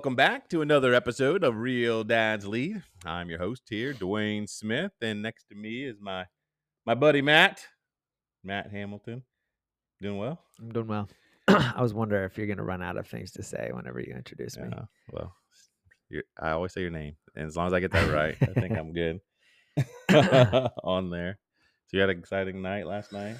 Welcome back to another episode of Real Dad's Lead. I'm your host here, Dwayne Smith, and next to me is my my buddy Matt, Matt Hamilton. Doing well? I'm doing well. I was wondering if you're going to run out of things to say whenever you introduce me. Well, you're, I always say your name, and as long as I get that right, I think I'm good on there. So you had an exciting night last night.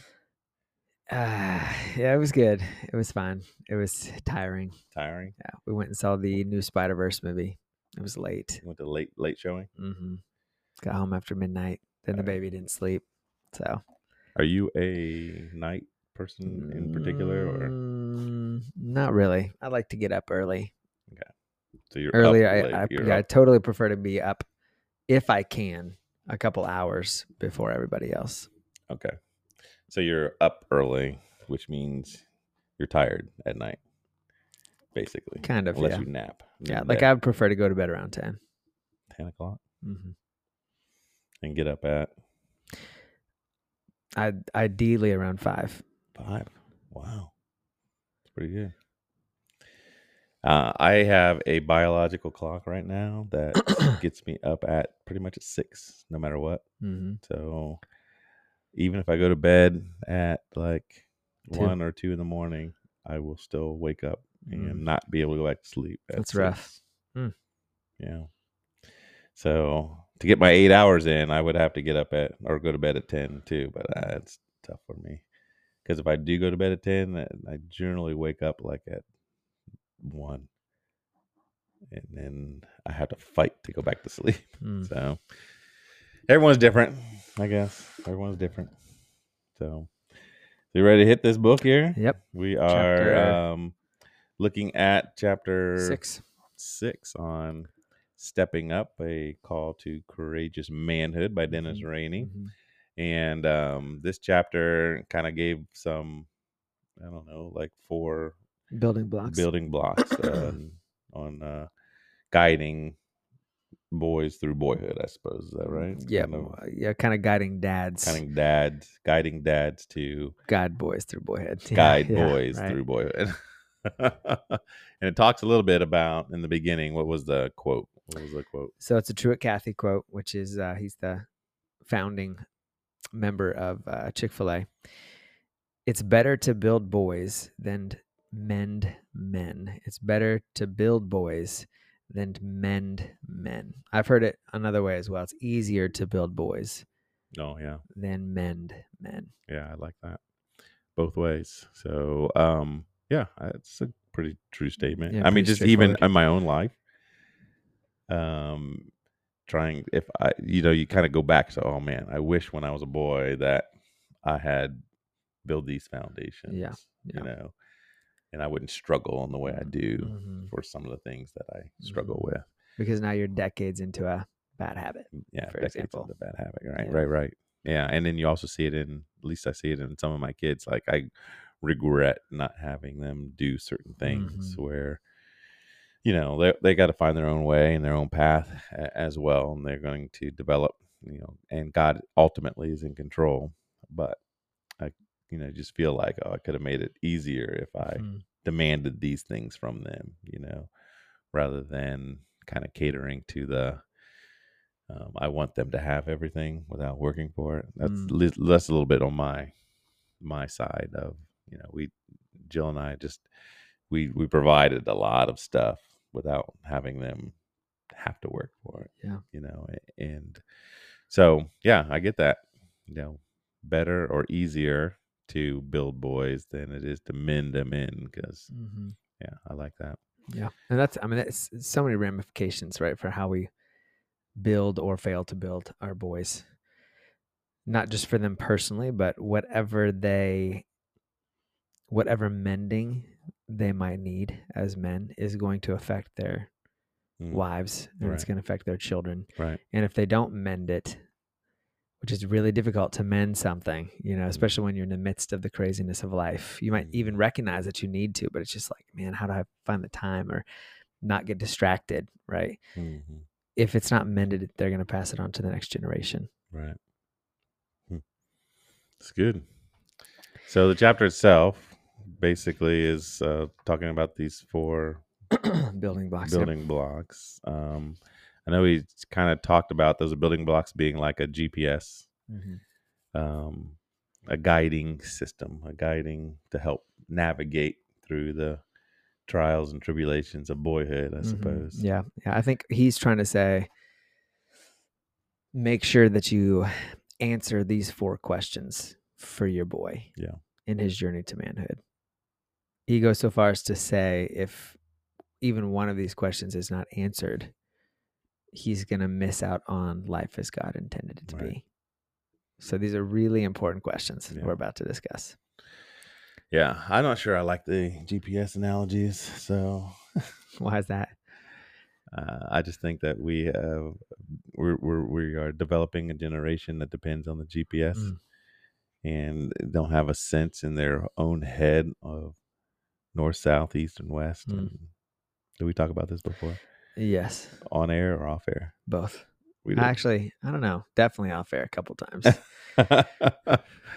Uh, yeah, it was good. It was fun. It was tiring. Tiring. Yeah, we went and saw the new Spider Verse movie. It was late. Went to late late showing. Mm-hmm. Got home after midnight. Then the Alright. baby didn't sleep. So Are you a night person in particular, or Mm, not really. I like to get up early. Okay. So you're Early, up I, I yeah, I totally prefer to be up if I can a couple hours before everybody else. Okay. So you're up early, which means you're tired at night, basically. Kind of, Unless yeah. you nap. Yeah, like I would prefer to go to bed around 10. 10 o'clock Mm-hmm. and get up at I ideally around five. 5. Wow. It's pretty good. Uh, I have a biological clock right now that gets me up at pretty much at 6, no matter what. Mm-hmm. So even if I go to bed at like Two. 1 or 2 in the morning, I will still wake up and not be able to go back to sleep. At Mm. That's rough. Mm. Yeah. So to get my eight hours in, I would have to get up at or go to bed at ten too. But uh, it's tough for me because if I do go to bed at ten, I generally wake up like at one, and then I have to fight to go back to sleep. Mm. So everyone's different, I guess. Everyone's different. So, you ready to hit this book here? Yep. We are Chapter- um, looking at chapter Six. six on stepping up a call to courageous manhood by dennis Mhm. rainey Mhm. and um, this chapter kind of gave some i don't know like four Building blocks. building blocks on, on uh, guiding boys through boyhood i suppose is that right Yeah. kind of, uh, yeah. Kind of guiding dads. kind of dads guiding dads to guide boys through boyhood. Guide yeah, boys right. through boyhood and it talks a little bit about in the beginning what was the quote what was the quote So it's a Truett Cathy quote, which is uh, he's the founding member of uh, Chick fil A. It's better to build boys than mend men. It's better to build boys than to mend men. I've heard it another way as well. It's easier to build boys oh yeah than mend men. Yeah, I like that. Both ways. So, um, yeah, it's a pretty true statement. Yeah, I mean, just even in my own life, um, trying if I, you know, you kind of go back to, oh man, I wish when I was a boy that I had built these foundations. yeah. you know, and I wouldn't struggle in the way I do Mhm. for some of the things that I struggle Mhm. with. Because now you're decades into a bad habit. yeah, for decades example. the bad habit. Right, Yeah. right, right. Yeah, and then you also see it in at least I see it in some of my kids. Like I regret not having them do certain things Mm-hmm. where you know they they got to find their own way and their own path as well, and they're going to develop. You know, and God ultimately is in control, but you know just feel like oh I could have made it easier if I Mhm. demanded these things from them, you know, rather than kind of catering to the um, I want them to have everything without working for it. That's Mm. li- that's a little bit on my my side of you know we Jill and I just we we provided a lot of stuff without having them have to work for it. Yeah. you know, and so yeah, I get that. You know, better or easier to build boys than it is to mend them in because Mhm. yeah, I like that. Yeah. And that's, I mean, it's it's so many ramifications, right, for how we build or fail to build our boys. Not just for them personally, but whatever they, whatever mending they might need as men is going to affect their Mm, wives and it's going to affect their children. Right. And if they don't mend it, which is really difficult to mend something, you know, especially when you're in the midst of the craziness of life. You might Mhm. even recognize that you need to, but it's just like, man, how do I find the time or not get distracted, right? Mhm. If it's not mended, they're going to pass it on to the next generation. Right. Hmm. It's good. So the chapter itself basically is uh, talking about these four building blocks. yep. building blocks. Um, I know we kind of talked about those building blocks being like a GPS, Mhm. um, a guiding system, a guiding to help navigate through the trials and tribulations of boyhood. I Mhm. suppose. Yeah, yeah. I think he's trying to say, make sure that you answer these four questions for your boy. Yeah. In his journey to manhood, he goes so far as to say, if even one of these questions is not answered, he's gonna miss out on life as God intended it to Right. be. So these are really important questions Yeah. we're about to discuss. Yeah, I'm not sure I like the GPS analogies, so Why is that? uh, I just think that we have we're, we're we are developing a generation that depends on the GPS Mm. and don't have a sense in their own head of north, south, east, and west. Mm. And did we talk about this before Yes, on air or off air? both. We did. Actually, I don't know. Definitely off air a couple times.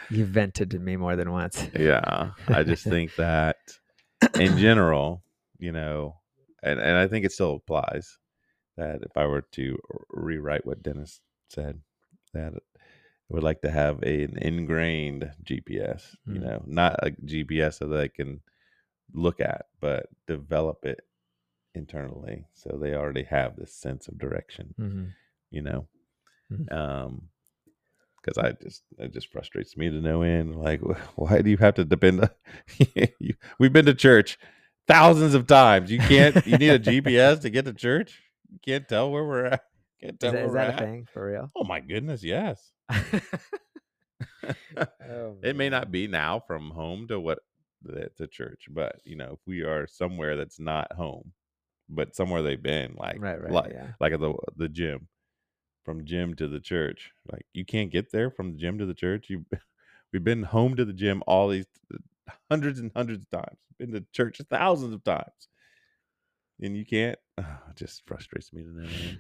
You vented to me more than once. yeah, I just think that in general, you know, and, and I think it still applies that if I were to rewrite what Dennis said, that I would like to have a, an ingrained GPS, you Mm. know, not a GPS so I can look at, but develop it internally so they already have this sense of direction, hmm you know. Mhm. Um, because I just it just frustrates me to no end. Like, why do you have to depend? On, you, we've been to church thousands of times. You can't. You need a GPS to get to church. You can't tell where we're at. Can't Is tell that, where is we're that a thing for real? Oh my goodness, yes. oh, it may not be now from home to what the, to church, but you know, if we are somewhere that's not home, but somewhere they've been, like Right, right. like yeah. like at the the gym, from gym to the church. Like you can't get there from the gym to the church. You we've been home to the gym all these hundreds and hundreds of times. Been to church thousands of times, and you can't. it just frustrates me to no end.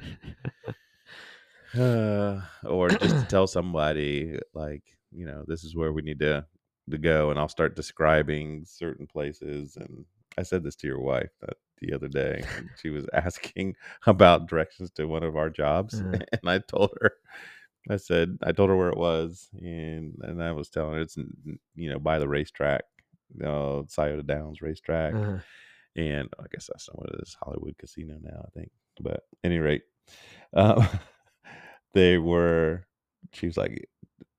Uh, or just to tell somebody like you know this is where we need to to go and i'll start describing certain places and i said this to your wife that the other day and she was asking about directions to one of our jobs Uh-huh. and i told her i said i told her where it was and and i was telling her it's you know by the racetrack uh, Scioto Downs racetrack Uh-huh. and I guess that's not what it is. Hollywood Casino now, I think. But at any rate, um, they were. She was like,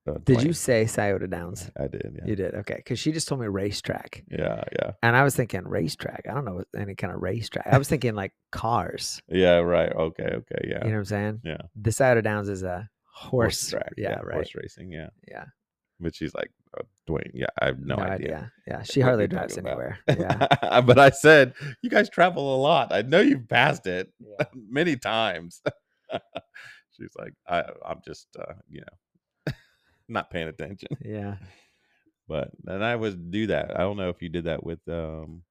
uh, Did you say Scioto Downs? I did. Yeah. You did. Okay. Because she just told me racetrack. Yeah. Yeah. And I was thinking racetrack. I don't know any kind of racetrack. I was thinking like cars. Yeah. Right. Okay. Okay. Yeah. You know what I'm saying? Yeah. The Scioto Downs is a horse, track. Yeah, right. Horse racing. Yeah. Yeah. But she's like, uh, Dwayne. Yeah. I have no, idea. Yeah. She what hardly drives anywhere. Yeah. but I said, you guys travel a lot. I know you've passed it yeah. many times. She's like, I, I'm just, uh, you know, not paying attention. Yeah. But and I would do that. I don't know if you did that with um,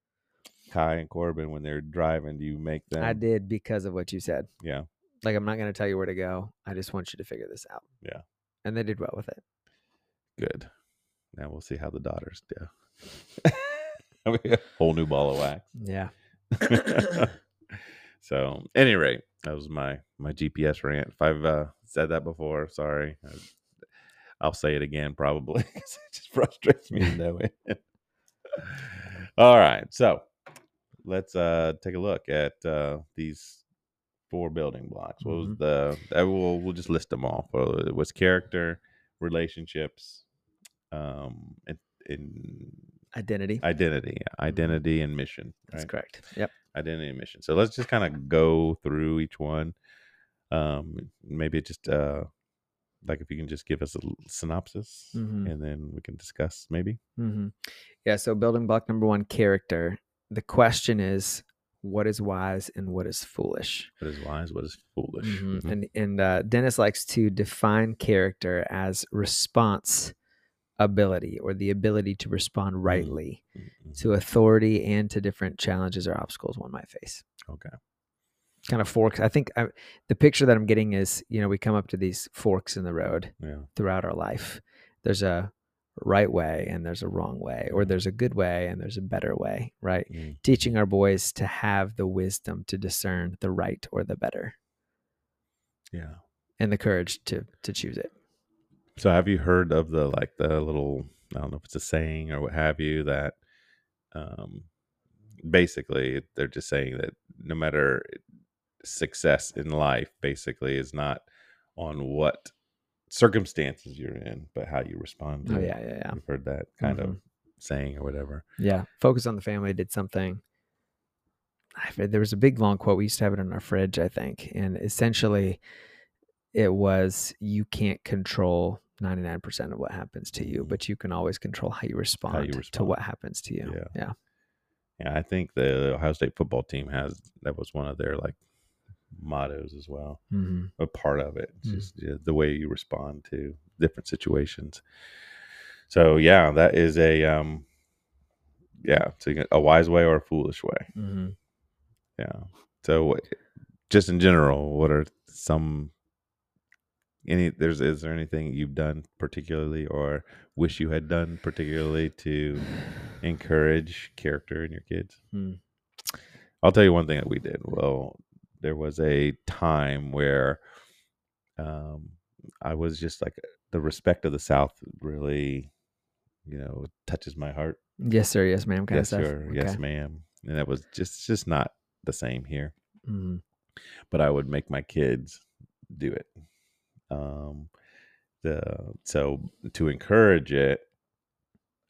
Kai and Corbin when they're driving. Do you make them? I did because of what you said. Yeah. Like, I'm not going to tell you where to go. I just want you to figure this out. Yeah. And they did well with it. Good. Now we'll see how the daughters do. Whole new ball of wax. Yeah. so, any rate, that was my my GPS rant. If I've uh, said that before, sorry. I, I'll say it again probably 'cause it just frustrates me to no end. All right, so let's uh take a look at uh these four building blocks. What was Mhm. the? I will we'll just list them off. Well, it was character, relationships, um, in, in Identity. identity, identity, and mission. That's correct. Yep. identity and mission. So let's just kind of go through each one. Um, maybe just uh, like if you can just give us a synopsis, Mhm. and then we can discuss. Maybe hmm Yeah. So, building block number one character. The question is, what is wise and what is foolish? what is wise, what is foolish. Mhm. Mhm. And and uh, Dennis likes to define character as response ability or the ability to respond rightly Mhm. to authority and to different challenges or obstacles one might face. Okay. Kind of forks. I think I, the picture that I'm getting is, you know, we come up to these forks in the road Yeah. throughout our life. There's a right way and there's a wrong way, or Mhm. there's a good way and there's a better way, right? Mm. Teaching our boys to have the wisdom to discern the right or the better Yeah. and the courage to to choose it. So have you heard of the like the little I don't know if it's a saying or what have you that um basically they're just saying that no matter success in life basically is not on what circumstances you're in but how you respond to Oh yeah, yeah, yeah. You've heard that kind of Mhm. saying or whatever. Yeah. Focus on the family did something. I There was a big long quote. We used to have it in our fridge, I think. And essentially, it was you can't control 99% of what happens to you, Mhm. but you can always control how you respond, to respond. what happens to you. Yeah. Yeah. Yeah, I think the Ohio State football team has that was one of their like mottos as well. hmm a part of it. It's Mm. just yeah, the way you respond to different situations. So yeah, that is a um yeah, it's a, a wise way or a foolish way. hmm Yeah. So just in general, what are some any there's is there anything you've done particularly or wish you had done particularly to encourage character in your kids? Mm. I'll tell you one thing that we did. Well, there was a time where um, I was just like the respect of the South really, you know, touches my heart. Yes, sir. Yes, ma'am. Kind yes, sir. Yes, ma'am. And that was just just not the same here. hmm But I would make my kids do it. Um, the so to encourage it,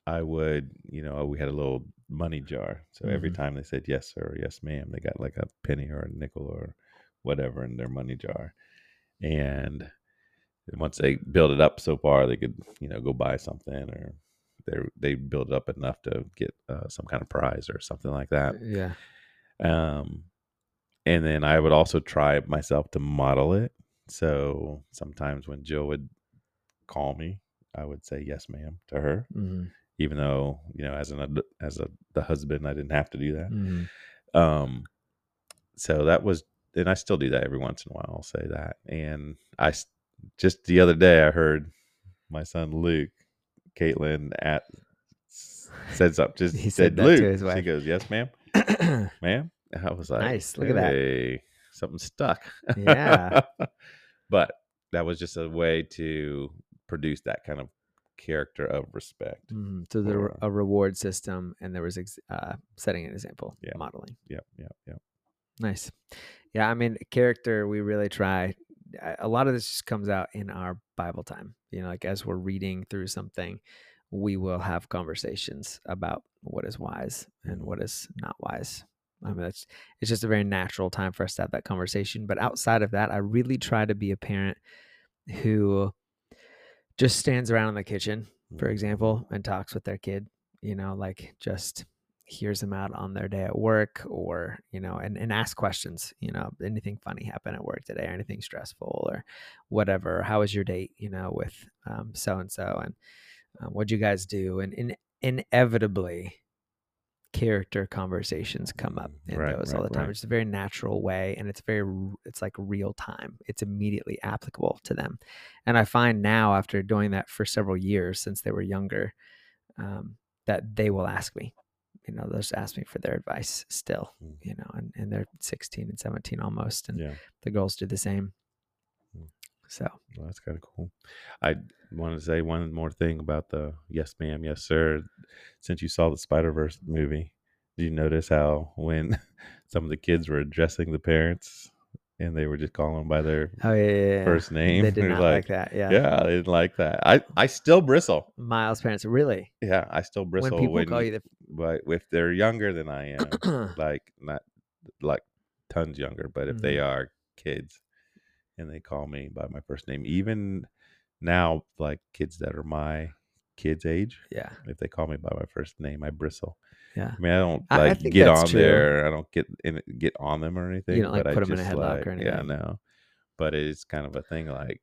I would, you know, we had a little money jar. So every Mhm. time they said yes sir or yes ma'am, they got like a penny or a nickel or whatever in their money jar. And once they build it up so far, they could, you know, go buy something or they they build it up enough to get uh, some kind of prize or something like that. Yeah. Um, and then I would also try myself to model it. So sometimes when Jill would call me, I would say yes, ma'am, to her, hmm even though you know, as an as a the husband, I didn't have to do that. hmm Um, so that was, and I still do that every once in a while. I'll say that, and I just the other day I heard my son Luke, Caitlin at said something. Just He said said Luke. She goes, "Yes, ma'am, ma'am." I was like, Nice. Look at that. Something stuck. Yeah. but that was just a way to produce that kind of character of respect. Mhm. So there were a reward system, and there was ex- uh, setting an example, Yeah. modeling. Yep, yep, yep. Nice. Yeah, I mean, character, we really try. a- lot of this just comes out in our Bible time. You know, like as we're reading through something, we will have conversations about what is wise and what is not wise. I mean, it's it's just a very natural time for us to have that conversation. But outside of that, I really try to be a parent who just stands around in the kitchen, for Mhm. example, and talks with their kid. You know, like just hears them out on their day at work or you know and, and ask questions you know anything funny happen at work today or anything stressful or whatever how was your date you know with um, so and so and uh, what'd you guys do and in, inevitably character conversations come up in Right, those all the time right. it's a very natural way and it's very it's like real time it's immediately applicable to them and i find now after doing that for several years since they were younger um, that they will ask me you know they'll just ask me for their advice still Mm. you know and, and they're 16 and 17 almost and Yeah. the girls do the same. So Well, that's kind of cool. I wanted to say one more thing about the yes, ma'am, yes, sir. Since you saw the Spider Verse movie, did you notice how when some of the kids were addressing the parents and they were just calling them by their oh yeah, yeah, yeah. first name? they did not like, that yeah. Yeah, I didn't like that. I I still bristle. miles parents really Yeah, I still bristle when people when call you but if they're younger than I am, like not like tons younger, but if they Mhm. are kids and they call me by my first name, even now, like kids that are my kids' age, yeah if they call me by my first name, I bristle. yeah I mean, I don't I- I like get on true. there. I don't get in, get on them or anything. You don't, like, put I 'em in a just, headlock or anything. Yeah, no. But it's kind of a thing like,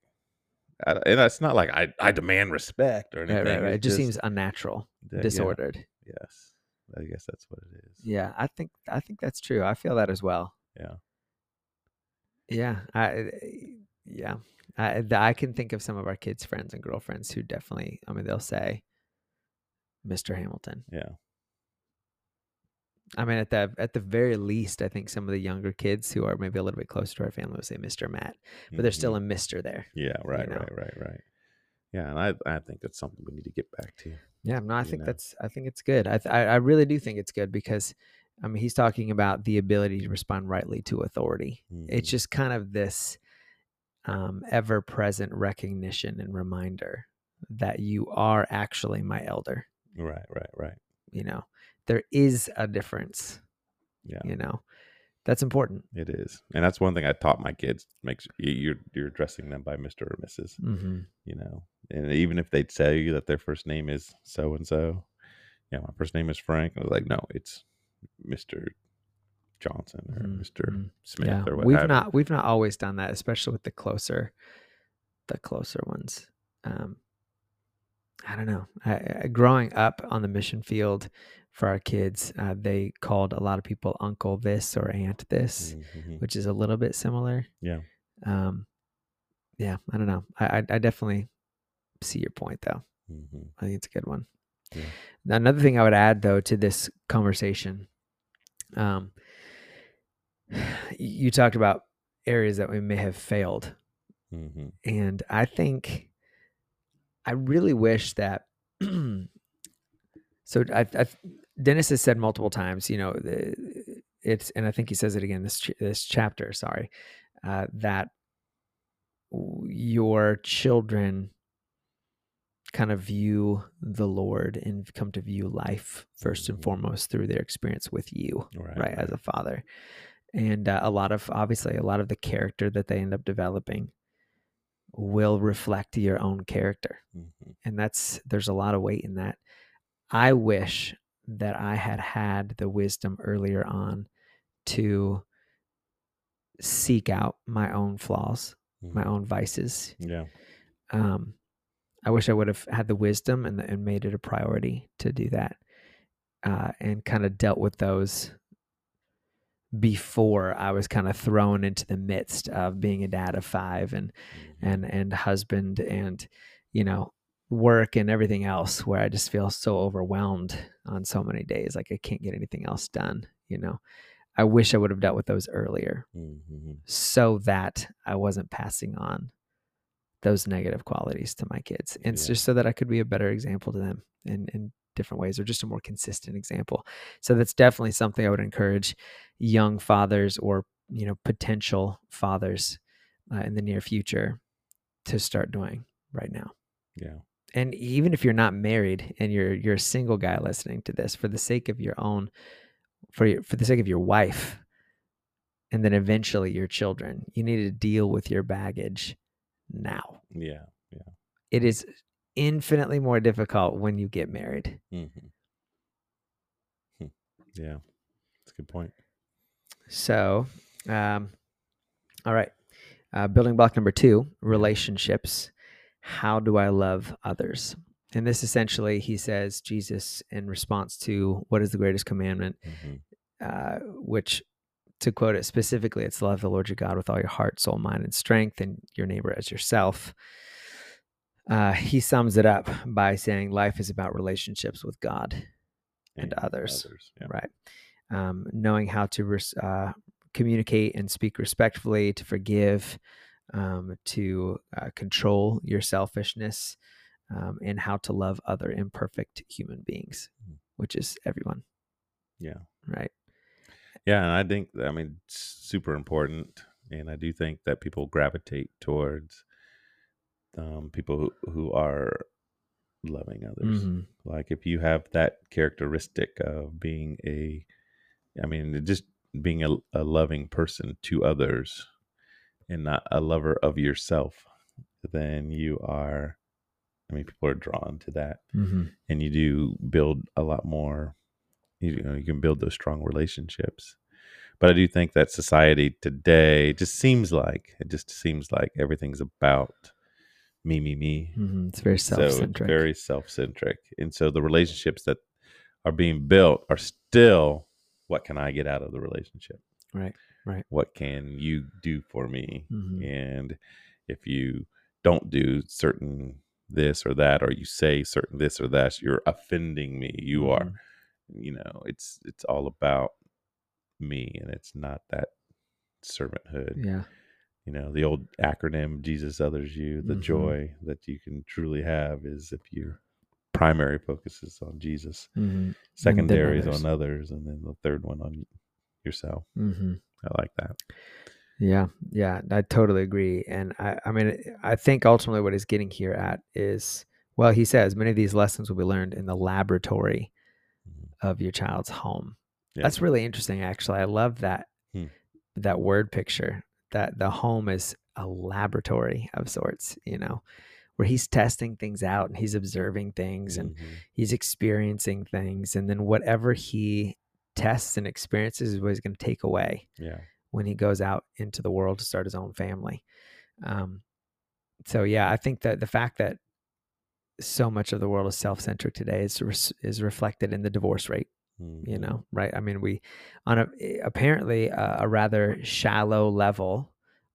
I, and it's not like I, I demand respect or anything. right right it it's just seems unnatural that- yeah, disordered yes, I guess that's what it is. yeah i think i think that's true i feel that as well Yeah. Yeah, I yeah, I I can think of some of our kids' friends and girlfriends who definitely. I mean, they'll say, Mr. Hamilton. Yeah. I mean, at the at the very least, I think some of the younger kids who are maybe a little bit closer to our family would say Mr. Matt, but there's still Mhm. a Mister there. Yeah. Right. know. Right. Right. Right. Yeah, and I I think that's something we need to get back to. Yeah, no, I think know. that's I think it's good. I, th- I I really do think it's good because, I mean, he's talking about the ability to respond rightly to authority. It's Mhm. just kind of this um, ever present recognition and reminder that you are actually my elder. Right. Right. Right. You know, there is a difference. Yeah. You know, that's important. It is, and that's one thing I taught my kids. Makes you- you're you're addressing them by Mister or Mrs. Mm-hmm. You know, and even if they tell you that their first name is so and so, yeah, my first name is Frank. I was like, no, it's Mister Johnson or Mhm, Mister mhm. Smith Yeah, or what we've you. not we've not always done that, especially with the closer, the closer ones. Um, I don't know. I, I, growing up on the mission field for our kids, uh, they called a lot of people uncle this or aunt this, Mhm. which is a little bit similar. Yeah. Um, yeah, I don't know. I, I I definitely see your point though. Mhm. I think it's a good one. Yeah. Now, Another thing I would add though to this conversation, um, you talked about areas that we may have failed, Mhm. and I think I really wish that. so I, I, Dennis has said multiple times, you know, the, it's, and I think he says it again this ch- this chapter. Sorry, uh, that your children kind of view the Lord and come to view life 1st and Mhm. foremost through their experience with you, Right. right, as a father. And uh, a lot of obviously a lot of the character that they end up developing will reflect your own character. Mhm. And that's there's a lot of weight in that. I wish that I had had the wisdom earlier on to seek out my own flaws, my Mhm. own vices, Yeah. um, I wish I would have had the wisdom and, and made it a priority to do that, uh, and kind of dealt with those before I was kind of thrown into the midst of being a dad of five and Mhm. and and husband and you know work and everything else where I just feel so overwhelmed on so many days like I can't get anything else done you know I wish I would have dealt with those earlier Mhm. so that I wasn't passing on those negative qualities to my kids. And Yeah. just so that I could be a better example to them in, in different ways or just a more consistent example. So that's definitely something I would encourage young fathers or, you know, potential fathers uh, in the near future to start doing right now. Yeah. And even if you're not married and you're you're a single guy listening to this for the sake of your own for your, for the sake of your wife and then eventually your children, you need to deal with your baggage now. Yeah. Yeah. It is infinitely more difficult when you get married. Mm-hmm. Yeah. That's a good point. So, um, all right. Uh, building block number two relationships. How do I love others? And this essentially, he says, Jesus, in response to what is the greatest commandment, hmm uh, which to quote it specifically, it's love the Lord your God with all your heart, soul, mind, and strength, and your neighbor as yourself. Uh, he sums it up by saying life is about relationships with God, And others. Yeah. right? Um, knowing how to res- uh, communicate and speak respectfully, to forgive, um, to uh, control your selfishness, um, and how to love other imperfect human beings, Mhm. which is everyone, Yeah. right? Yeah, and I think I mean it's super important, and I do think that people gravitate towards um, people who, who are loving others. Mhm. Like if you have that characteristic of being a, I mean, just being a, a loving person to others, and not a lover of yourself, then you are. I mean, people are drawn to that, Mhm. and you do build a lot more you know you can build those strong relationships but i do think that society today just seems like it just seems like everything's about me me me Mhm. It's very self-centric. it's very self-centric and so the relationships that are being built are still what can i get out of the relationship Right, right. what can you do for me Mhm. and if you don't do certain this or that, or you say certain this or that, you're offending me. You are, Mhm. You know, it's it's all about me, and it's not that servanthood. Yeah. You know, the old acronym "Jesus, others, you." The Mhm. joy that you can truly have is if your primary focus is on Jesus, Mm-hmm. secondary is on others, and then the third one on yourself. Mm-hmm. I like that. Yeah, yeah, I totally agree. And I, I mean, I think ultimately what he's getting here at is, well, he says many of these lessons will be learned in the laboratory. Of your child's home. Yeah. That's really interesting, actually. I love that Hmm. that word picture. That the home is a laboratory of sorts, you know, where he's testing things out and he's observing things and Mhm. he's experiencing things, and then whatever he tests and experiences is what he's going to take away yeah. when he goes out into the world to start his own family. Um, so yeah, I think that the fact that so much of the world is self-centric today is res- is reflected in the divorce rate. You Mhm. know, right? I mean, we on a eh, apparently a, a rather shallow level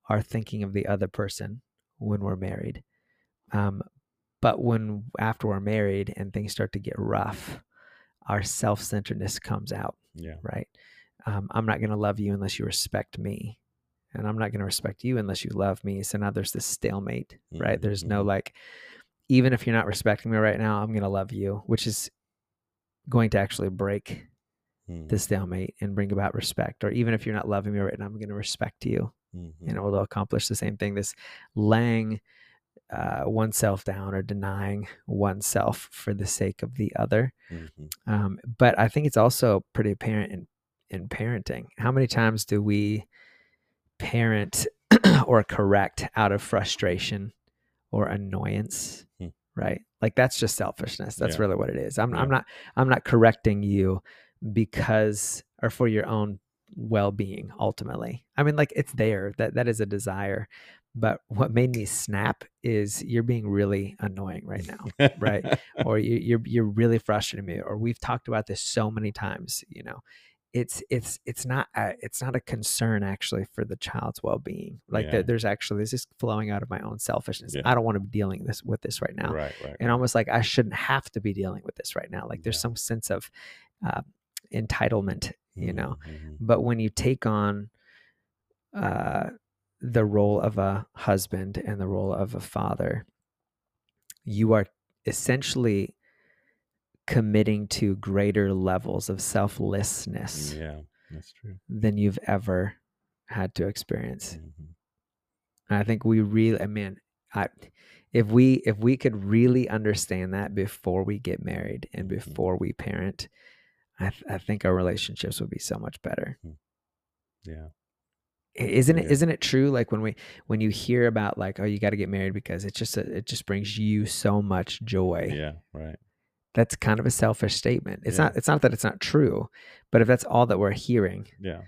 are thinking of the other person when we're married, um, but when after we're married and things start to get rough, our self-centeredness comes out Yeah. right? Um, I'm not going to love you unless you respect me. And I'm not going to respect you unless you love me. So now there's this stalemate, right? Mhm, There's no mhm. like, even if you're not respecting me right now, I'm going to love you, which is going to actually break Mhm. the stalemate and bring about respect. Or even if you're not loving me right now, I'm going to respect you. Mhm. And it will accomplish the same thing. This laying uh, oneself down or denying oneself for the sake of the other. Mhm. Um, but I think it's also pretty apparent in, in parenting. How many times do we parent or correct out of frustration or annoyance? Right? Like that's just selfishness. That's Yeah. really what it is. I'm, I'm not I'm not correcting you because or for your own well-being ultimately. I mean like it's there. That that is a desire. But what made me snap is you're being really annoying right now right? or you, you're you're really frustrating me or we've talked about this so many times you know it's it's it's not a, it's not a concern actually for the child's well-being like Yeah. there, there's actually this is flowing out of my own selfishness Yeah. i don't want to be dealing this with this right now Right. Right. and almost like i shouldn't have to be dealing with this right now like there's Yeah. some sense of uh, entitlement you know Mhm. but when you take on uh, the role of a husband and the role of a father, you are essentially committing to greater levels of selflessness Yeah. That's true. than you've ever had to experience. Mhm. I think we really, I mean, I, if we if we could really understand that before we get married and Mhm. before we parent, I, th- I think our relationships would be so much better. Yeah. Isn't it Yeah. isn't it true like when we when you hear about like oh you got to get married because it's just it just brings you so much joy Yeah. Right. That's kind of a selfish statement it's Yeah. not it's not that it's not true but if that's all that we're hearing Yeah.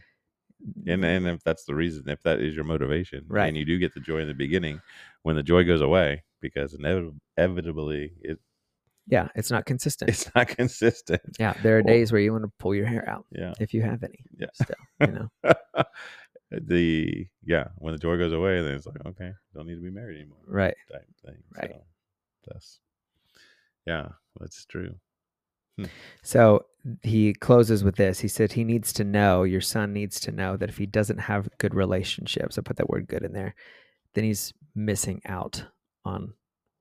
And and if that's the reason, if that is your motivation, Right. and you do get the joy in the beginning, when the joy goes away, because inevit- inevitably it, yeah it's not consistent it's not consistent. yeah there are Well- days where you want to pull your hair out Yeah. if you have any Yeah. still you know uh, the yeah, when the joy goes away, then it's like okay, don't need to be married anymore. right Type thing. Right. So that's yeah, that's true. so he closes with this he said he needs to know your son needs to know that if he doesn't have good relationships i put that word good in there then he's missing out on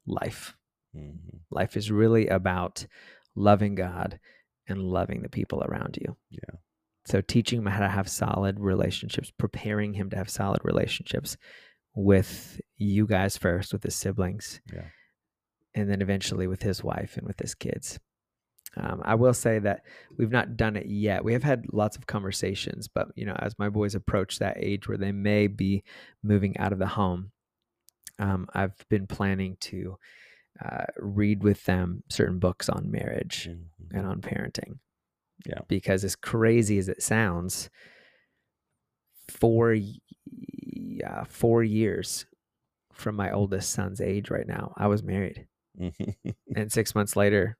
life hmm Life is really about loving God and loving the people around you. Yeah. So teaching him how to have solid relationships, preparing him to have solid relationships with you guys first, with his siblings, Yeah. And then eventually with his wife and with his kids. Um, I will say that we've not done it yet. We have had lots of conversations, but you know, as my boys approach that age where they may be moving out of the home, um, I've been planning to uh, read with them certain books on marriage Mhm. and on parenting. Yeah. Because as crazy as it sounds, four yeah, four years from my oldest son's age right now, I was married. and six months later,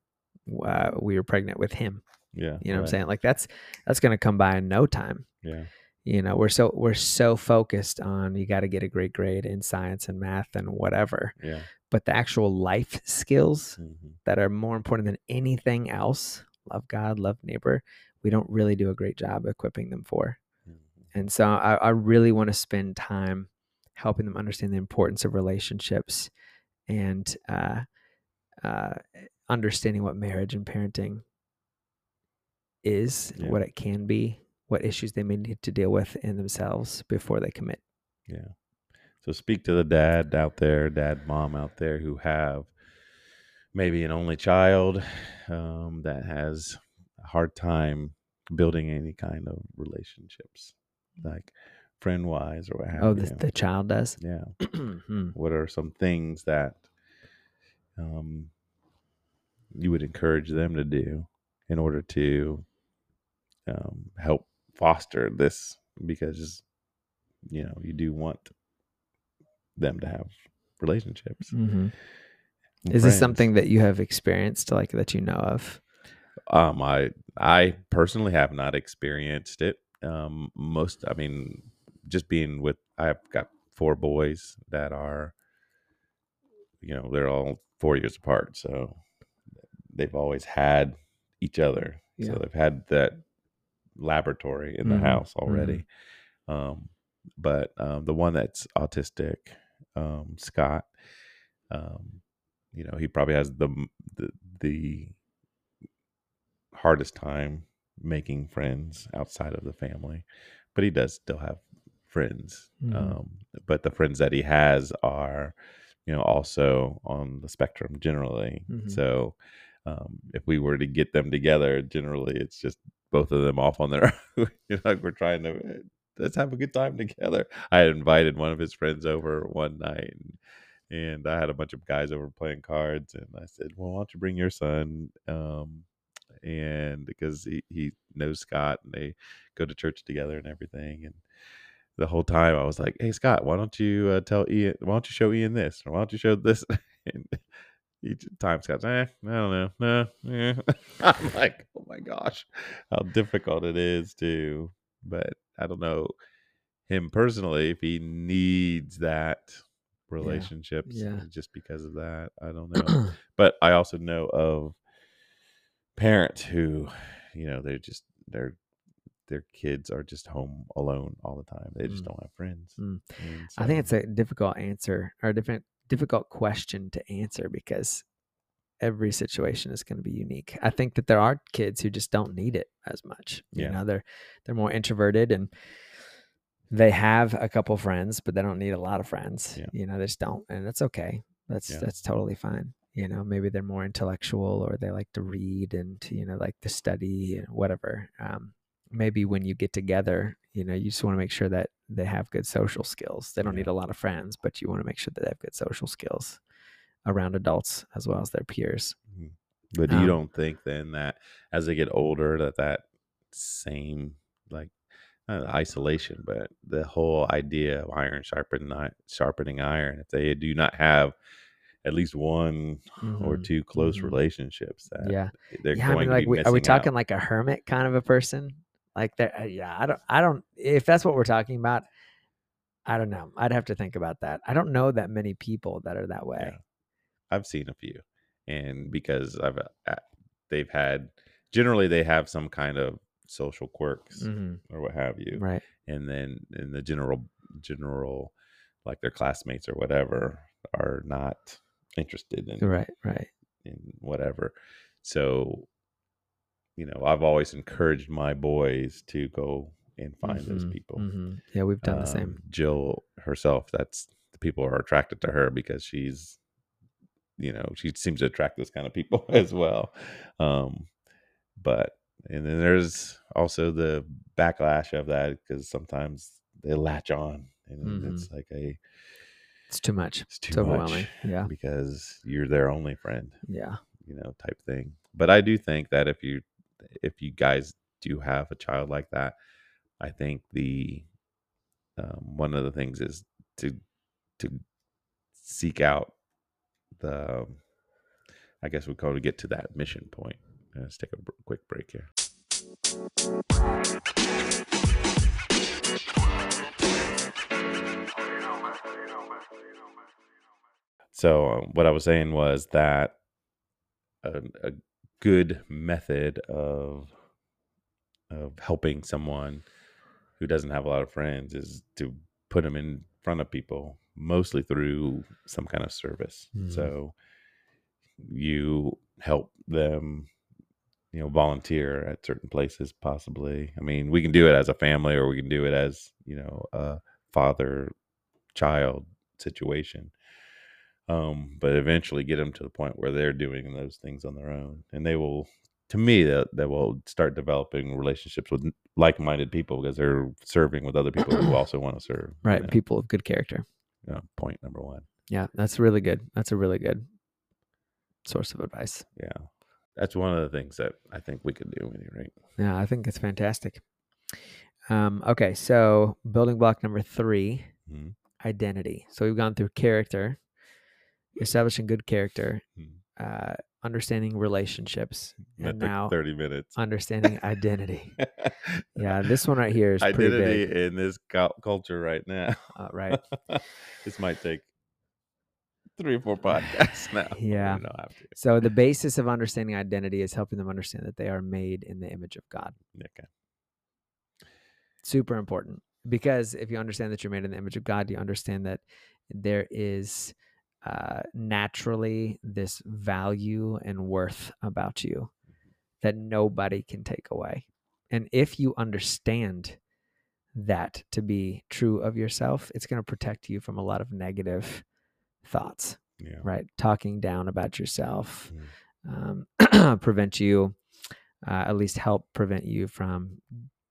uh, we were pregnant with him. yeah. You know what I'm saying? Like that's that's gonna come by in no time. Yeah. You know, we're so we're so focused on you got to get a great grade in science and math and whatever. Yeah. But the actual life skills Mhm. that are more important than anything else, love God, love neighbor, we don't really do a great job equipping them for. Mhm. And so I, I really want to spend time helping them understand the importance of relationships and uh, uh, understanding what marriage and parenting is, Yeah. what it can be, what issues they may need to deal with in themselves before they commit. Yeah. So speak to the dad out there, dad, mom out there who have maybe an only child um, that has a hard time building any kind of relationships, like friend wise or what have Oh, you. the, the child does? yeah. Hmm. What are some things that um, you would encourage them to do in order to um, help foster this? Because you know you do want them to have relationships. Mhm. and Is this something that you have experienced, like that you know of? Um, I I personally have not experienced it. Um, most, I mean, just being with, I've got four boys that are, you know, they're all four years apart, so they've always had each other. Yeah. So they've had that laboratory in the Mhm, house already. Um, but um, the one that's autistic, um, Scott, um, you know, he probably has the the, the hardest time making friends outside of the family, but he does still have friends. Mhm. Um, but the friends that he has are, you know, also on the spectrum generally. Mhm. So um, if we were to get them together, generally it's just both of them off on their own. you know, like we're trying to let's have a good time together. I had invited one of his friends over one night. And, and I had a bunch of guys over playing cards, and I said, "Well, why don't you bring your son?" Um, and because he, he knows Scott and they go to church together and everything. And the whole time I was like, Hey Scott, why don't you uh, tell Ian, why don't you show Ian this? Or why don't you show this? and each time Scott's, eh, I don't know. No, eh. I'm like, oh my gosh, how difficult it is to, but I don't know him personally if he needs that relationships Yeah. just because of that. I don't know. but I also know of parents who, you know, they're just they're their kids are just home alone all the time. They just Mm. don't have friends. Mm. And I think it's a difficult answer or a different difficult question to answer because every situation is going to be unique. I think that there are kids who just don't need it as much. You Yeah. know, they're they're more introverted and they have a couple friends, but they don't need a lot of friends. Yeah. You know, they just don't, and that's okay. That's Yeah. that's totally fine. You know, maybe they're more intellectual or they like to read and you know like to study and whatever. Um, maybe when you get together, you know, you just want to make sure that they have good social skills. They don't Yeah. need a lot of friends, but you want to make sure that they have good social skills around adults as well as their peers. But you Um, don't think then that as they get older that that same like not isolation, but the whole idea of iron sharpening i- sharpening iron, if they do not have at least one or Mhm, two close mhm. relationships, that Yeah. they're yeah, I going mean, like, to be we, are we talking out. like a hermit kind of a person? Like, that? Uh, yeah, I don't, I don't. If that's what we're talking about, I don't know. I'd have to think about that. I don't know that many people that are that way. I've seen a few, and because I've uh, they've had generally they have some kind of social quirks hmm or what have you, Right. and then in the general general like their classmates or whatever are not interested in Right. Right. in whatever. So, you know, I've always encouraged my boys to go and find those Mhm, people. mhm. Yeah, we've done the same. Um, Jill herself, that's the people are attracted to her because she's, you know, she seems to attract those kind of people as well. Um, but and then there's also the backlash of that because sometimes they latch on and it's like a It's too much. it's too It's overwhelming. much Yeah. because you're their only friend Yeah. you know type thing but i do think that if you if you guys do have a child like that, I think the um, one of the things is to to seek out the I guess we call to get to that mission point. Let's take a quick break here. So um, what I was saying was that a, a good method of of helping someone who doesn't have a lot of friends is to put them in front of people, mostly through some kind of service. Mm. So you help them you know volunteer at certain places possibly i mean we can do it as a family or we can do it as you know a father child situation um but eventually get them to the point where they're doing those things on their own and they will to me that that will start developing relationships with like-minded people because they're serving with other people who also want to serve you Right. know? People of good character. Yeah, point number one Yeah, that's really good. That's a really good source of advice. yeah that's one of the things that i think we could do any rate Yeah, I think it's fantastic. Um, okay, so building block number three, Mhm. identity. So we've gone through character, establishing good character, Mhm. uh, understanding relationships, and now 30 minutes understanding identity. Yeah, this one right here is pretty identity big. in this cul- culture right now. Uh, right. this might take three or four podcasts now. Yeah. don't have to. So the basis of understanding identity is helping them understand that they are made in the image of God. Okay. super important because if you understand that you're made in the image of God, you understand that there is uh, naturally this value and worth about you that nobody can take away. And if you understand that to be true of yourself, it's going to protect you from a lot of negative thoughts, Yeah. right? Talking down about yourself, Mm. um, prevent you, uh, at least help prevent you from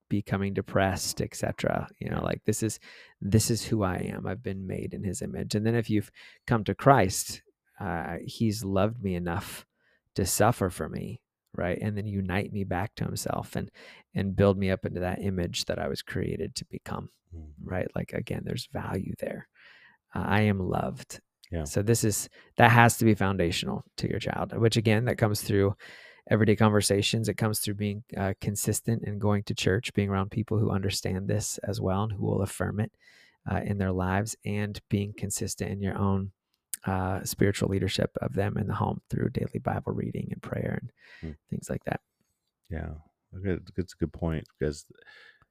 becoming depressed, etc. You know, like this is this is who I am. I've been made in His image. And then if you've come to Christ, uh, He's loved me enough to suffer for me, right? And then unite me back to Himself and and build me up into that image that I was created to become, Mm. right? Like again, there's value there. Uh, I am loved. Yeah. So this is that has to be foundational to your child, which again that comes through everyday conversations. It comes through being uh, consistent and going to church, being around people who understand this as well and who will affirm it uh, in their lives, and being consistent in your own uh, spiritual leadership of them in the home through daily Bible reading and prayer and Hmm. things like that. Yeah. It's a good point because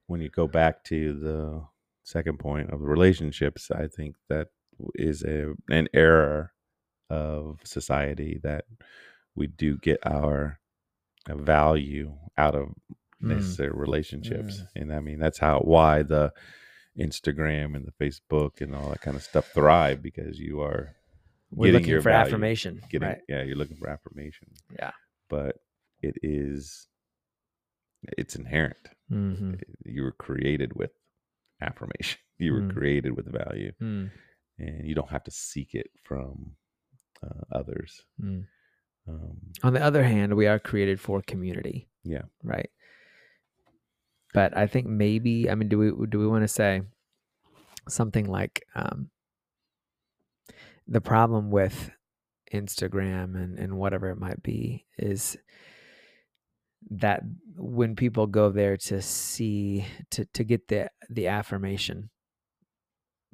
when you go back to the second point of relationships, I think that is a an error of society that we do get our value out of Mm. necessary relationships and i mean that's how why the instagram and the facebook and all that kind of stuff thrive because you are We're Getting looking your for value, affirmation, getting right? yeah you're looking for affirmation Yeah. but it is it's inherent hmm you were created with affirmation you were Mm. created with value Mm. and you don't have to seek it from uh, others Mm. Um, On the other hand, we are created for community. Yeah. Right. But I think maybe I mean, do we do we want to say something like um, the problem with Instagram and and whatever it might be is that when people go there to see to to get the the affirmation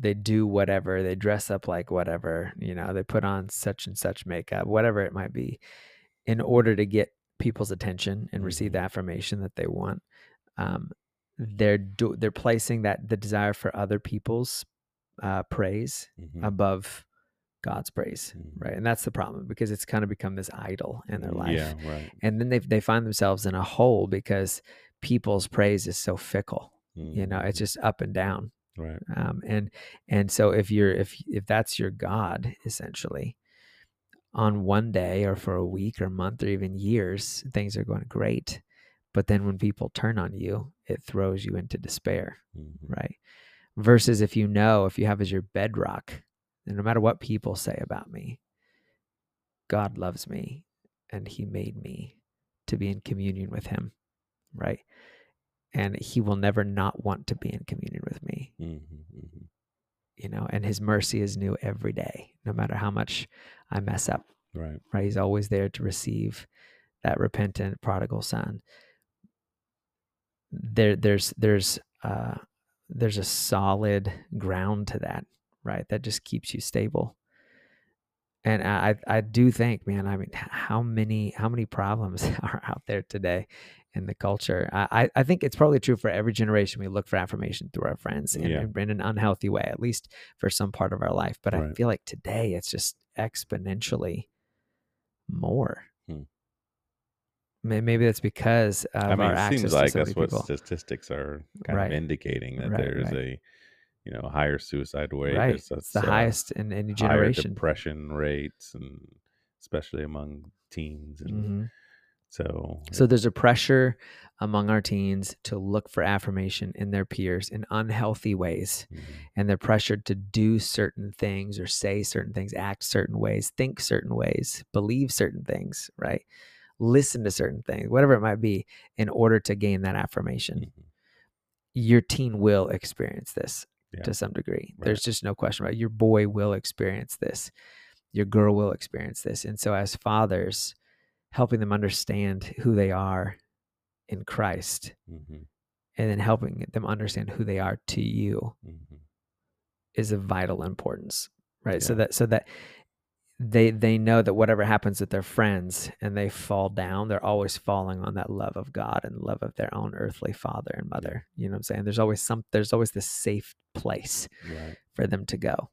they do whatever they dress up like whatever you know they put on such and such makeup whatever it might be in order to get people's attention and receive Mhm. the affirmation that they want um, they're do- they're placing that the desire for other people's uh, praise mhm. above God's praise, Mhm. right? And that's the problem because it's kind of become this idol in their life, yeah right and then they they find themselves in a hole because people's praise is so fickle. You know, it's Mhm. just up and down right. Um, and and so if you're if if that's your god essentially on one day or for a week or month or even years things are going great but then when people turn on you it throws you into despair Mhm. right? Versus if you know if you have as your bedrock and no matter what people say about me god loves me and he made me to be in communion with him right and he will never not want to be in communion with me Mhm, mhm. you know, and his mercy is new every day, no matter how much I mess up, right right? He's always there to receive that repentant prodigal son. There, there's, there's, uh, there's a solid ground to that, right? That just keeps you stable. and I I do think, man, I mean, how many how many problems are out there today in the culture? I I think it's probably true for every generation. We look for affirmation through our friends in, Yeah. in, an unhealthy way, at least for some part of our life. But I feel like today it's just exponentially more. Hmm. Maybe that's because of I mean, our it access seems like so that's what people. statistics are kind Right. of indicating that Right, there's right. a, you know, higher suicide rate. right, it's the uh, highest in any higher generation. depression rates, and especially among teens. And hmm so, So there's a pressure among our teens to look for affirmation in their peers in unhealthy ways. mhm, And they're pressured to do certain things or say certain things, act certain ways, think certain ways, believe certain things, right? Listen to certain things, whatever it might be, in order to gain that affirmation. mhm, Your teen will experience this Yeah. to some degree. Right. There's just no question about it. Your boy will experience this. Your girl will experience this. And so as fathers, helping them understand who they are in Christ mhm, and then helping them understand who they are to you mhm. is of vital importance right? So that so that they they know that whatever happens with their friends and they fall down they're always falling on that love of god and love of their own earthly father and mother. You know what i'm saying? There's always some there's always this safe place Right. for them to go.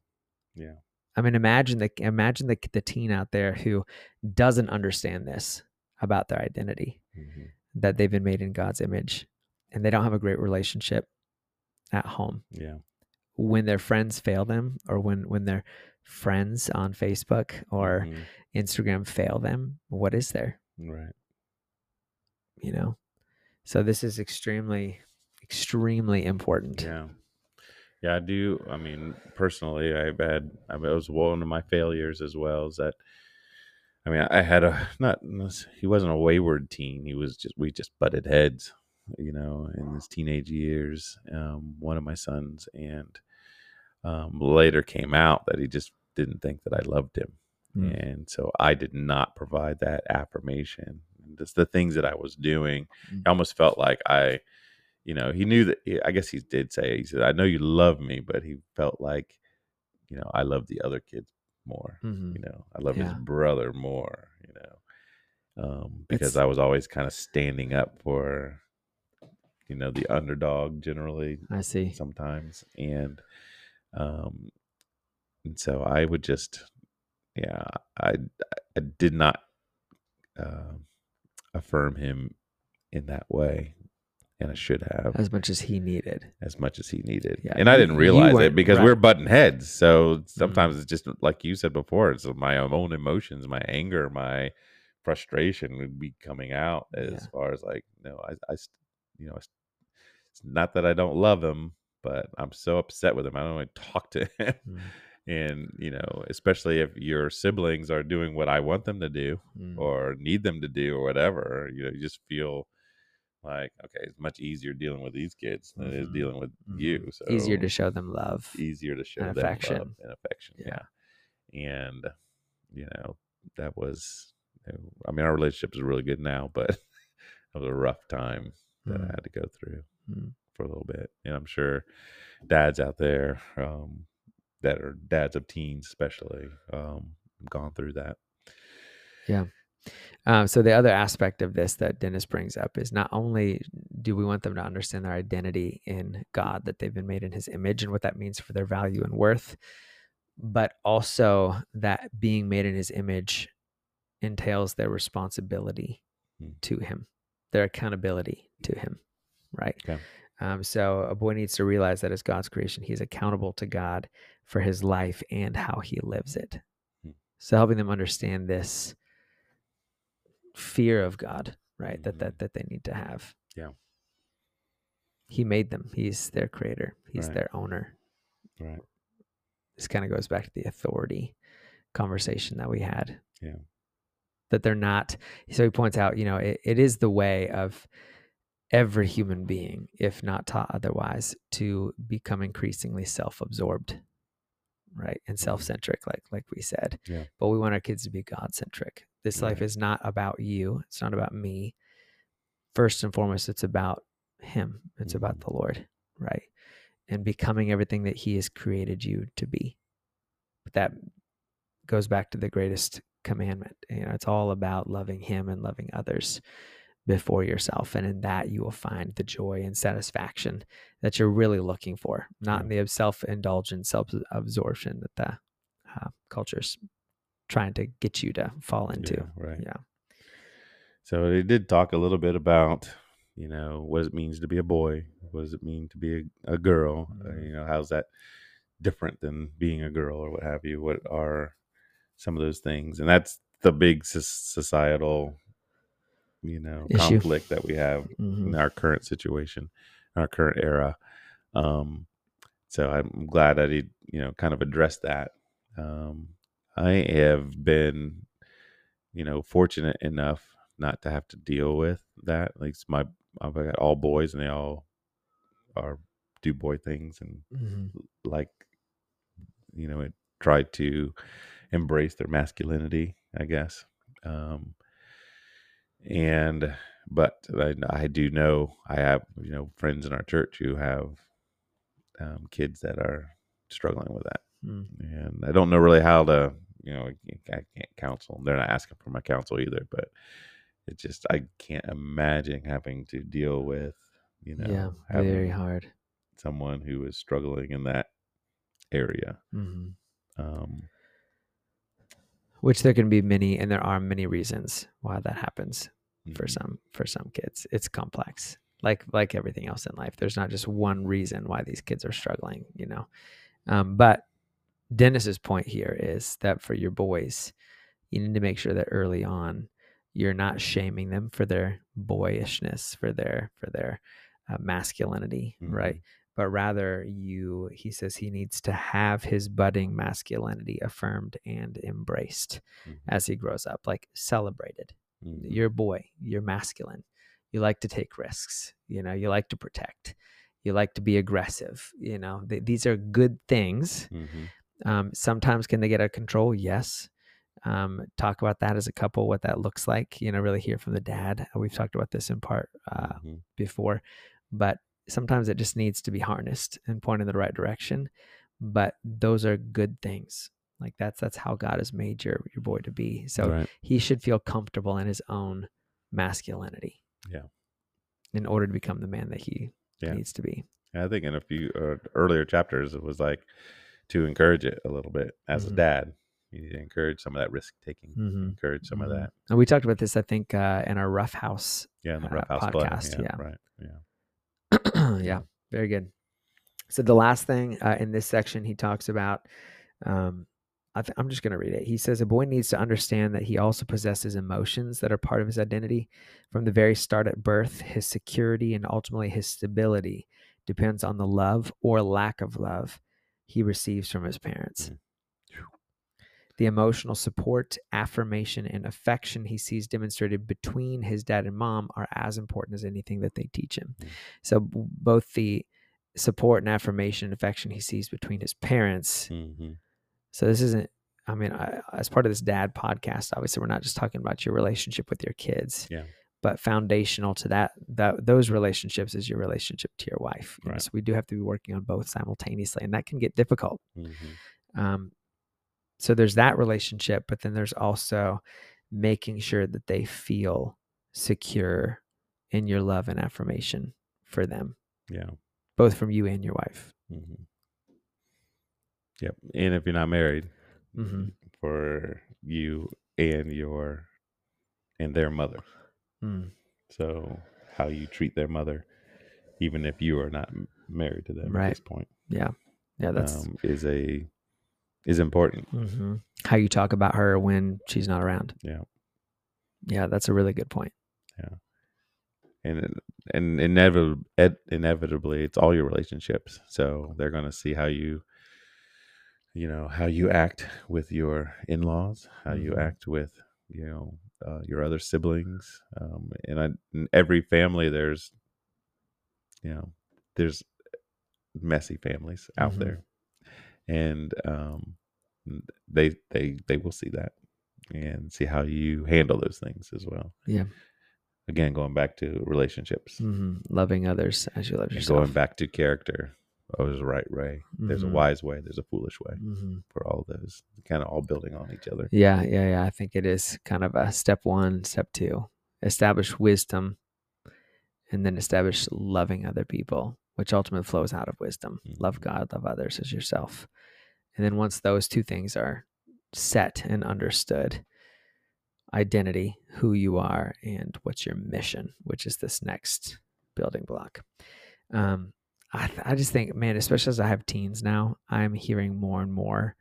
Yeah. I mean imagine the imagine the, the teen out there who doesn't understand this about their identity mhm, that they've been made in god's image and they don't have a great relationship at home Yeah. when their friends fail them or when when their friends on Facebook or mhm, Instagram fail them, what is there? Right. You know? So this is extremely, extremely important. Yeah. Yeah, I do. I mean, personally, I've had, I was one of my failures as well. Is that, I mean, I had a, not, he wasn't a wayward teen. He was just, we just butted heads, you know, in his teenage years. Um, one of my sons, and um, later came out that he just didn't think that I loved him. Mm. And so I did not provide that affirmation. Just the things that I was doing, Mm. I almost felt like I, you know, he knew that. I guess he did say he said, "I know you love me," but he felt like, you know, I love the other kids more. Mhm. You know, I love his brother more. You know, um, because It's- I was always kind of standing up for, you know, the underdog generally I see. sometimes and um and so i would just yeah i i did not um affirm him in that way and i should have As much as he needed. as much as he needed Yeah, and i didn't realize it because right. we're butting heads so sometimes it's just like you said before it's my own emotions my anger my frustration would be coming out as Yeah. far as like no i i you know it's not that i don't love him but i'm so upset with him i don't want to talk to him Mm. and you know especially if your siblings are doing what i want them to do Mm. or need them to do or whatever you know you just feel like okay it's much easier dealing with these kids than it is Mhm. dealing with Mhm. you so Easier to show them love. easier to show and them affection. love and affection Yeah. yeah, and you know that was you know, i mean our relationship is really good now but it was a rough time that i Mm. had to go through Mm. for a little bit and i'm sure dads out there um that are dads of teens especially um gone through that Um, so the other aspect of this that Dennis brings up is not only do we want them to understand their identity in God, that they've been made in His image, and what that means for their value and worth, but also that being made in His image entails their responsibility Hmm. to Him, their accountability to Him, right? Okay. Um, so a boy needs to realize that as God's creation, he's accountable to God for his life and how he lives it. Hmm. So helping them understand this fear of God, right? That Mhm. that that they need to have. Yeah. He made them. He's their creator. He's Right. their owner. right This kind of goes back to the authority conversation that we had. Yeah. That they're not. So he points out, you know, it, it is the way of every human being, if not taught otherwise, to become increasingly self-absorbed, right, and self-centric, like like we said. Yeah. But we want our kids to be God-centric. This life is not about you. It's not about me. First and foremost, it's about Him. It's about Mhm. the Lord, right, and becoming everything that He has created you to be. But that goes back to the greatest commandment. You know, it's all about loving him and loving others before yourself. And in that you will find the joy and satisfaction that you're really looking for, not in the self indulgence, self absorption that the uh, culture's trying to get you to fall into. Yeah, right. Yeah. So they did talk a little bit about, you know, what it means to be a boy. What does it mean to be a, a girl? Uh, Mhm. you know, how's that different than being a girl or what have you? What are some of those things? And that's the big societal, you know, Issue. conflict that we have Mhm. in our current situation, our current era. Um, so I'm glad that he, you know, kind of addressed that. Um, I have been, you know, fortunate enough not to have to deal with that. Like my, I've got all boys and they all are do boy things and Mhm. like, you know, it try to embrace their masculinity, I guess. Um, and but I, I do know I have you know friends in our church who have um, kids that are struggling with that, Mm. and I don't know really how to you know I can't counsel. them. They're not asking for my counsel either, but it just I can't imagine having to deal with you know yeah. Very hard. someone who is struggling in that area. hmm Um, Which there can be many, and there are many reasons why that happens for mhm. some for some kids. It's complex, like like everything else in life. There's not just one reason why these kids are struggling, you know. Um, but Dennis's point here is that for your boys, you need to make sure that early on you're not shaming them for their boyishness, for their for their uh, masculinity, right? But rather, you he says he needs to have his budding masculinity affirmed and embraced Mhm. as he grows up, like celebrated Mhm. you're a boy you're masculine you like to take risks you know you like to protect you like to be aggressive you know Th- these are good things Mhm. Um, sometimes can they get out of control yes um, talk about that as a couple what that looks like you know really hear from the dad we've talked about this in part uh, Mhm. before but sometimes it just needs to be harnessed and pointed in the right direction but those are good things like that's that's how god has made your your boy to be so right. he should feel comfortable in his own masculinity. Yeah. In order to become the man that he Yeah. needs to be. I think in a few uh, earlier chapters, it was like to encourage it a little bit as Mhm. a dad. You need to encourage some of that risk taking, Mm-hmm. encourage some of that. And we talked about this, I think, uh, in our Rough House. Yeah, in the uh, rough house play. podcast, Yeah, yeah. right. Yeah. yeah, very good. So the last thing uh, in this section he talks about, um, I th- I'm just going to read it. He says a boy needs to understand that he also possesses emotions that are part of his identity. From the very start at birth, his security and ultimately his stability depends on the love or lack of love he receives from his parents. Mm. The emotional support, affirmation, and affection he sees demonstrated between his dad and mom are as important as anything that they teach him. Mm. So, both the support and affirmation and affection he sees between his parents. hmm So, this isn't, I mean, I, as part of this dad podcast, obviously, we're not just talking about your relationship with your kids. Yeah. But foundational to that, that those relationships is your relationship to your wife. You know, So we do have to be working on both simultaneously, and that can get difficult. hmm Um, so there's that relationship, but then there's also making sure that they feel secure in your love and affirmation for them, Yeah. both from you and your wife. hmm Yep. And if you're not married, Mhm. for you and your and their mother. Mm, So how you treat their mother, even if you are not married to them at this point, yeah, yeah, that's um, is a is important. mhm. how you talk about her when she's not around. Yeah. yeah, that's a really good point. Yeah, and and inevitably, inevitably it's all your relationships so they're going to see how you you know how you act with your in-laws how you Mhm. act with you know uh, your other siblings um, and I, in every family there's you know there's messy families out Mhm. there and um, they they they will see that and see how you handle those things as well Yeah. again going back to relationships hmm Loving others as you love and yourself. going back to character oh, there's a right way, there's Mhm. a wise way, there's a foolish way Mhm. for all those, kind of all building on each other. Yeah, yeah, yeah. I think it is kind of a step one, step two. Establish wisdom and then establish loving other people, which ultimately flows out of wisdom. Love Mhm. God, love others as yourself. And then once those two things are set and understood, identity, who you are, and what's your mission, which is this next building block. Um, I, th- I just think, man, especially as I have teens now, I'm hearing more and more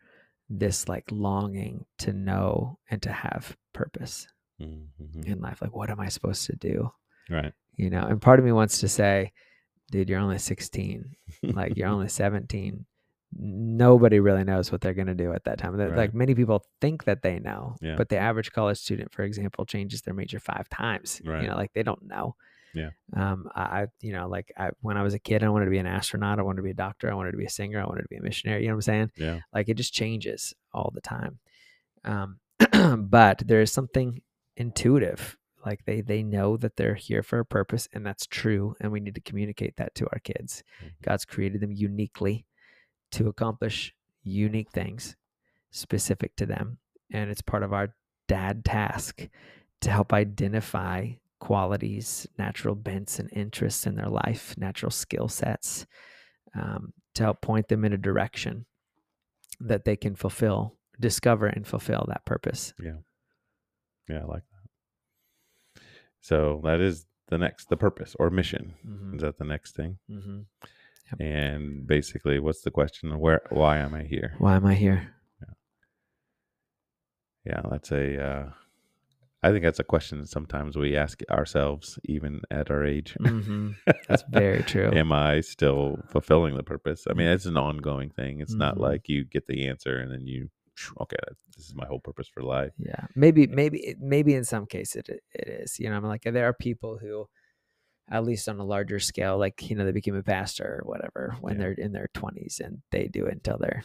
this like longing to know and to have purpose Mhm. in life. Like, what am I supposed to do? Right. You know, and part of me wants to say, dude, you're only 16, like, you're only 17. Nobody really knows what they're going to do at that time. That- Like, many people think that they know, Yeah. but the average college student, for example, changes their major five times. Right. You know, like, they don't know. Yeah. Um, I, you know, like, I, when I was a kid, I wanted to be an astronaut. I wanted to be a doctor. I wanted to be a singer. I wanted to be a missionary. You know what I'm saying? yeah. like it just changes all the time um, but there is something intuitive like they they know that they're here for a purpose and that's true and we need to communicate that to our kids Mhm. god's created them uniquely to accomplish unique things specific to them and it's part of our dad task to help identify qualities natural bents and interests in their life natural skill sets um, to help point them in a direction that they can fulfill, discover and fulfill that purpose. Yeah, Yeah, I like that. So that is the next, the purpose or mission. Mm-hmm. Is that the next thing? Mm-hmm. And basically, what's the question? Where? Why am I here? Why am I here? Yeah, that's a. Uh, I think that's a question that sometimes we ask ourselves, even at our age. Mm-hmm. That's very true. Am I still fulfilling the purpose? I mean, it's an ongoing thing. It's not Mhm. like you get the answer and then you, okay, this is my whole purpose for life. Yeah, maybe, maybe, maybe in some cases it, it is. You know, I'm like there are people who, at least on a larger scale, like you know, they became a pastor or whatever when Yeah. they're in their 20s and they do it until their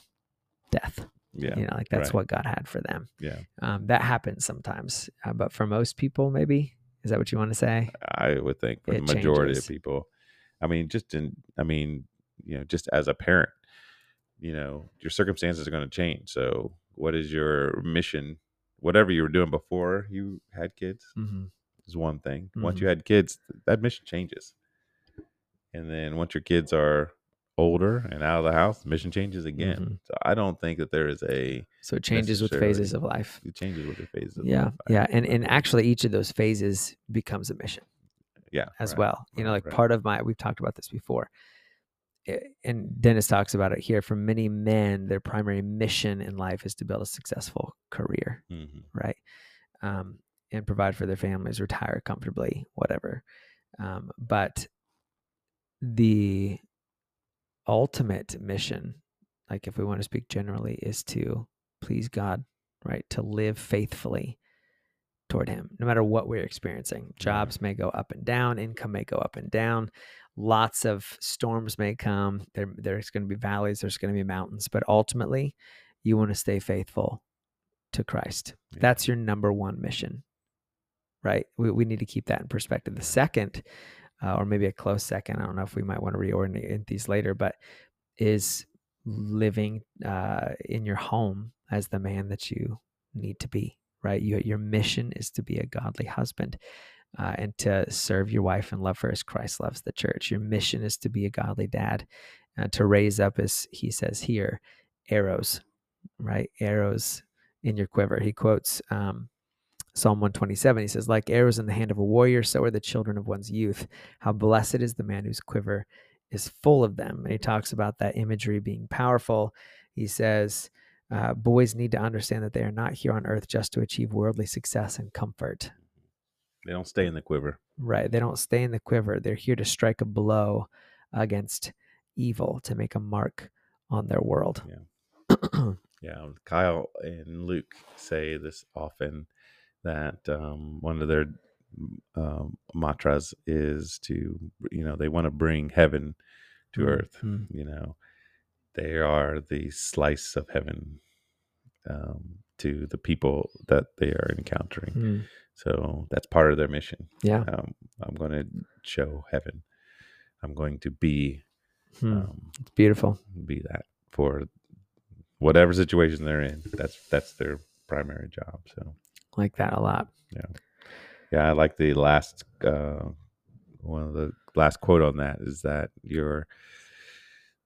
death. Yeah, You know, like that's right. what God had for them. yeah. Um, that happens sometimes, uh, but for most people, maybe is that what you want to say? I would think for It the majority changes. of people. I mean, just in, I mean, you know, just as a parent, you know, your circumstances are going to change. So, what is your mission? Whatever you were doing before you had kids Mm-hmm. is one thing. Once Mm-hmm. you had kids, that mission changes. And then once your kids are older and out of the house, mission changes again. Mhm. So, I don't think that there is a, So it changes with phases of life. it changes with your phases. of Yeah, life. Yeah, and and actually, each of those phases becomes a mission yeah. as right, well. You know, like right. part of my we've talked about this before, Eh, and Dennis talks about it here. For many men, their primary mission in life is to build a successful career, Mhm. right, um, and provide for their families, retire comfortably, whatever. Um, but the ultimate mission, like if we want to speak generally, is to please God, right? To live faithfully toward Him, no matter what we're experiencing. Jobs may go up and down, income may go up and down. Lots of storms may come. There, there's going to be valleys, there's going to be mountains, but ultimately, you want to stay faithful to Christ. Yeah. That's your number one mission, right? We, we need to keep that in perspective. The second, uh, or maybe a close second, I don't know if we might want to reorient these later, but is living uh, in your home as the man that you need to be, right? You, your mission is to be a godly husband uh, and to serve your wife and love her as Christ loves the church. Your mission is to be a godly dad, uh, to raise up, as he says here, arrows, right? Arrows in your quiver. He quotes um, Psalm 127. He says, Like arrows in the hand of a warrior, so are the children of one's youth. How blessed is the man whose quiver is full of them. And he talks about that imagery being powerful. He says, uh, Boys need to understand that they are not here on earth just to achieve worldly success and comfort. They don't stay in the quiver. Right. They don't stay in the quiver. They're here to strike a blow against evil, to make a mark on their world. Yeah, Kyle and Luke say this often that um, one of their um, mantras is to, you know, they want to bring heaven to Mm, earth. mm. You know, they are the slice of heaven um, to the people that they are encountering. Mm. So that's part of their mission. Yeah. Um, I'm going to show heaven. I'm going to be Hmm. um, It's beautiful. be that for whatever situation they're in. That's that's their primary job. So Like that a lot. yeah, Yeah. I like the last uh, one of the last quote on that is that you're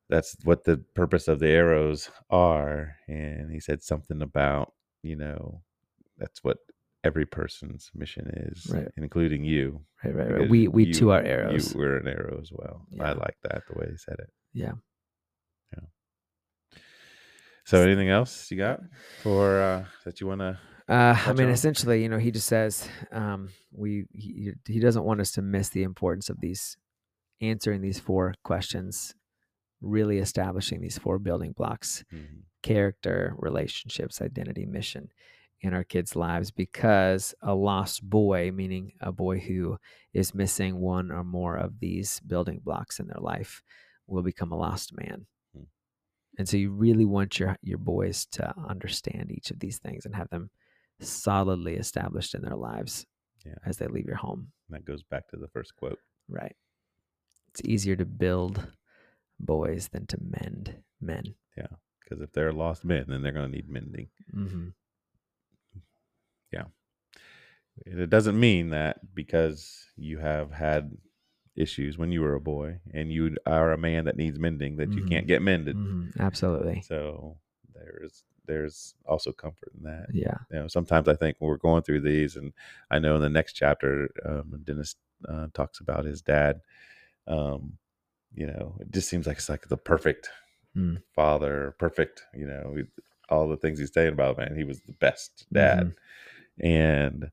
that's what the purpose of the arrows are, and he said something about you know that's what every person's mission is, Right. including you. Right, right, right. We we you- too are arrows. You were an arrow as well. I like that the way he said it. Yeah. Yeah. So, anything else you got for uh, that you want to? Uh, I mean, essentially, you know, he just says um, we he, he doesn't want us to miss the importance of these answering these four questions, really establishing these four building blocks: character, relationships, identity, mission in our kids' lives. Because a lost boy, meaning a boy who is missing one or more of these building blocks in their life, will become a lost man. Hmm. And so you really want your your boys to understand each of these things and have them solidly established in their lives Yeah. as they leave your home. That goes back to the first quote. Right. It's easier to build boys than to mend men. Yeah. Because if they're lost men, then they're going to need mending. Mm-hmm. And it doesn't mean that because you have had issues when you were a boy and you are a man that needs mending that you Mhm. can't get mended. Mm-hmm. Absolutely. So there's there's also comfort in that. Yeah. You know, sometimes I think when we're going through these, and I know in the next chapter, um, Dennis uh, talks about his dad. Um, you know, it just seems like it's like the perfect Mm. father, perfect. You know, all the things he's saying about man, he was the best dad, and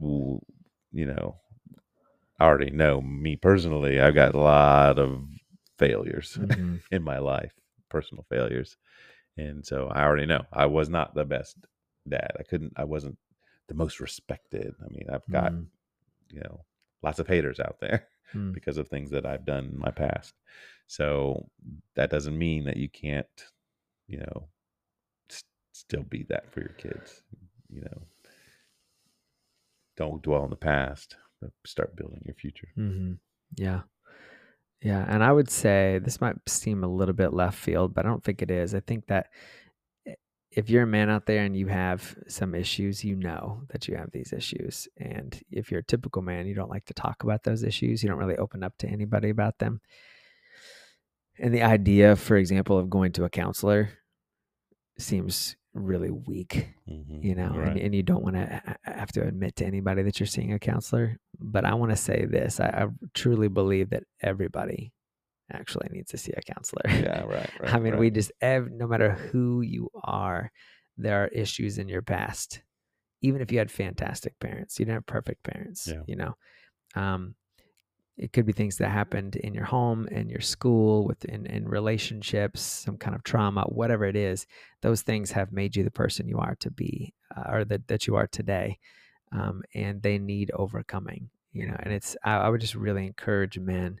you know, I already know me personally. I've got a lot of failures Mhm. in my life, personal failures. And so I already know I was not the best dad. I couldn't, I wasn't the most respected. I mean, I've got, Mhm. you know, lots of haters out there Mm. because of things that I've done in my past. So that doesn't mean that you can't, you know, s- still be that for your kids. You know, don't dwell in the past, but start building your future. hmm Yeah. Yeah. And I would say this might seem a little bit left field, but I don't think it is. I think that if you're a man out there and you have some issues, you know that you have these issues. And if you're a typical man, you don't like to talk about those issues, you don't really open up to anybody about them. And the idea, for example, of going to a counselor seems really weak Mhm. you know, Right. and, and you don't want to have to admit to anybody that you're seeing a counselor. But I want to say this I, I truly believe that everybody actually needs to see a counselor. yeah, right, right. I mean, we just, ev- no matter who you are, there are issues in your past. Even if you had fantastic parents, you didn't have perfect parents, Yeah. you know. Um, it could be things that happened in your home, in your school, within in relationships, some kind of trauma, whatever it is. Those things have made you the person you are to be, uh, or that that you are today, um, and they need overcoming. You know, and it's I, I would just really encourage men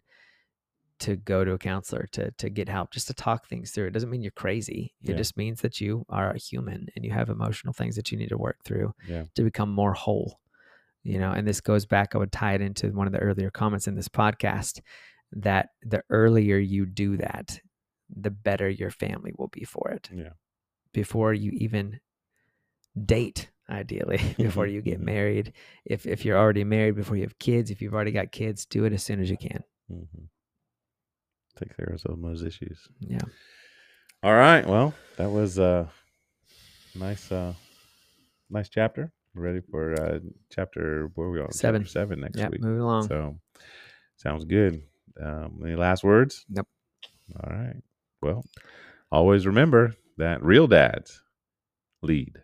to go to a counselor to to get help, just to talk things through. It doesn't mean you're crazy. It Yeah. just means that you are a human and you have emotional things that you need to work through Yeah. to become more whole you know and this goes back i would tie it into one of the earlier comments in this podcast that the earlier you do that the better your family will be for it Yeah. before you even date ideally before you get Mhm. married if if you're already married before you have kids if you've already got kids do it as soon as you can hmm Take care of some of those issues. yeah All right. Well, that was a nice, uh, nice chapter. Ready for uh, chapter where are we on? Chapter Seven. seven next yeah week. moving along So sounds good. Um, any last words? Nope. All right. Well, always remember that real dads lead.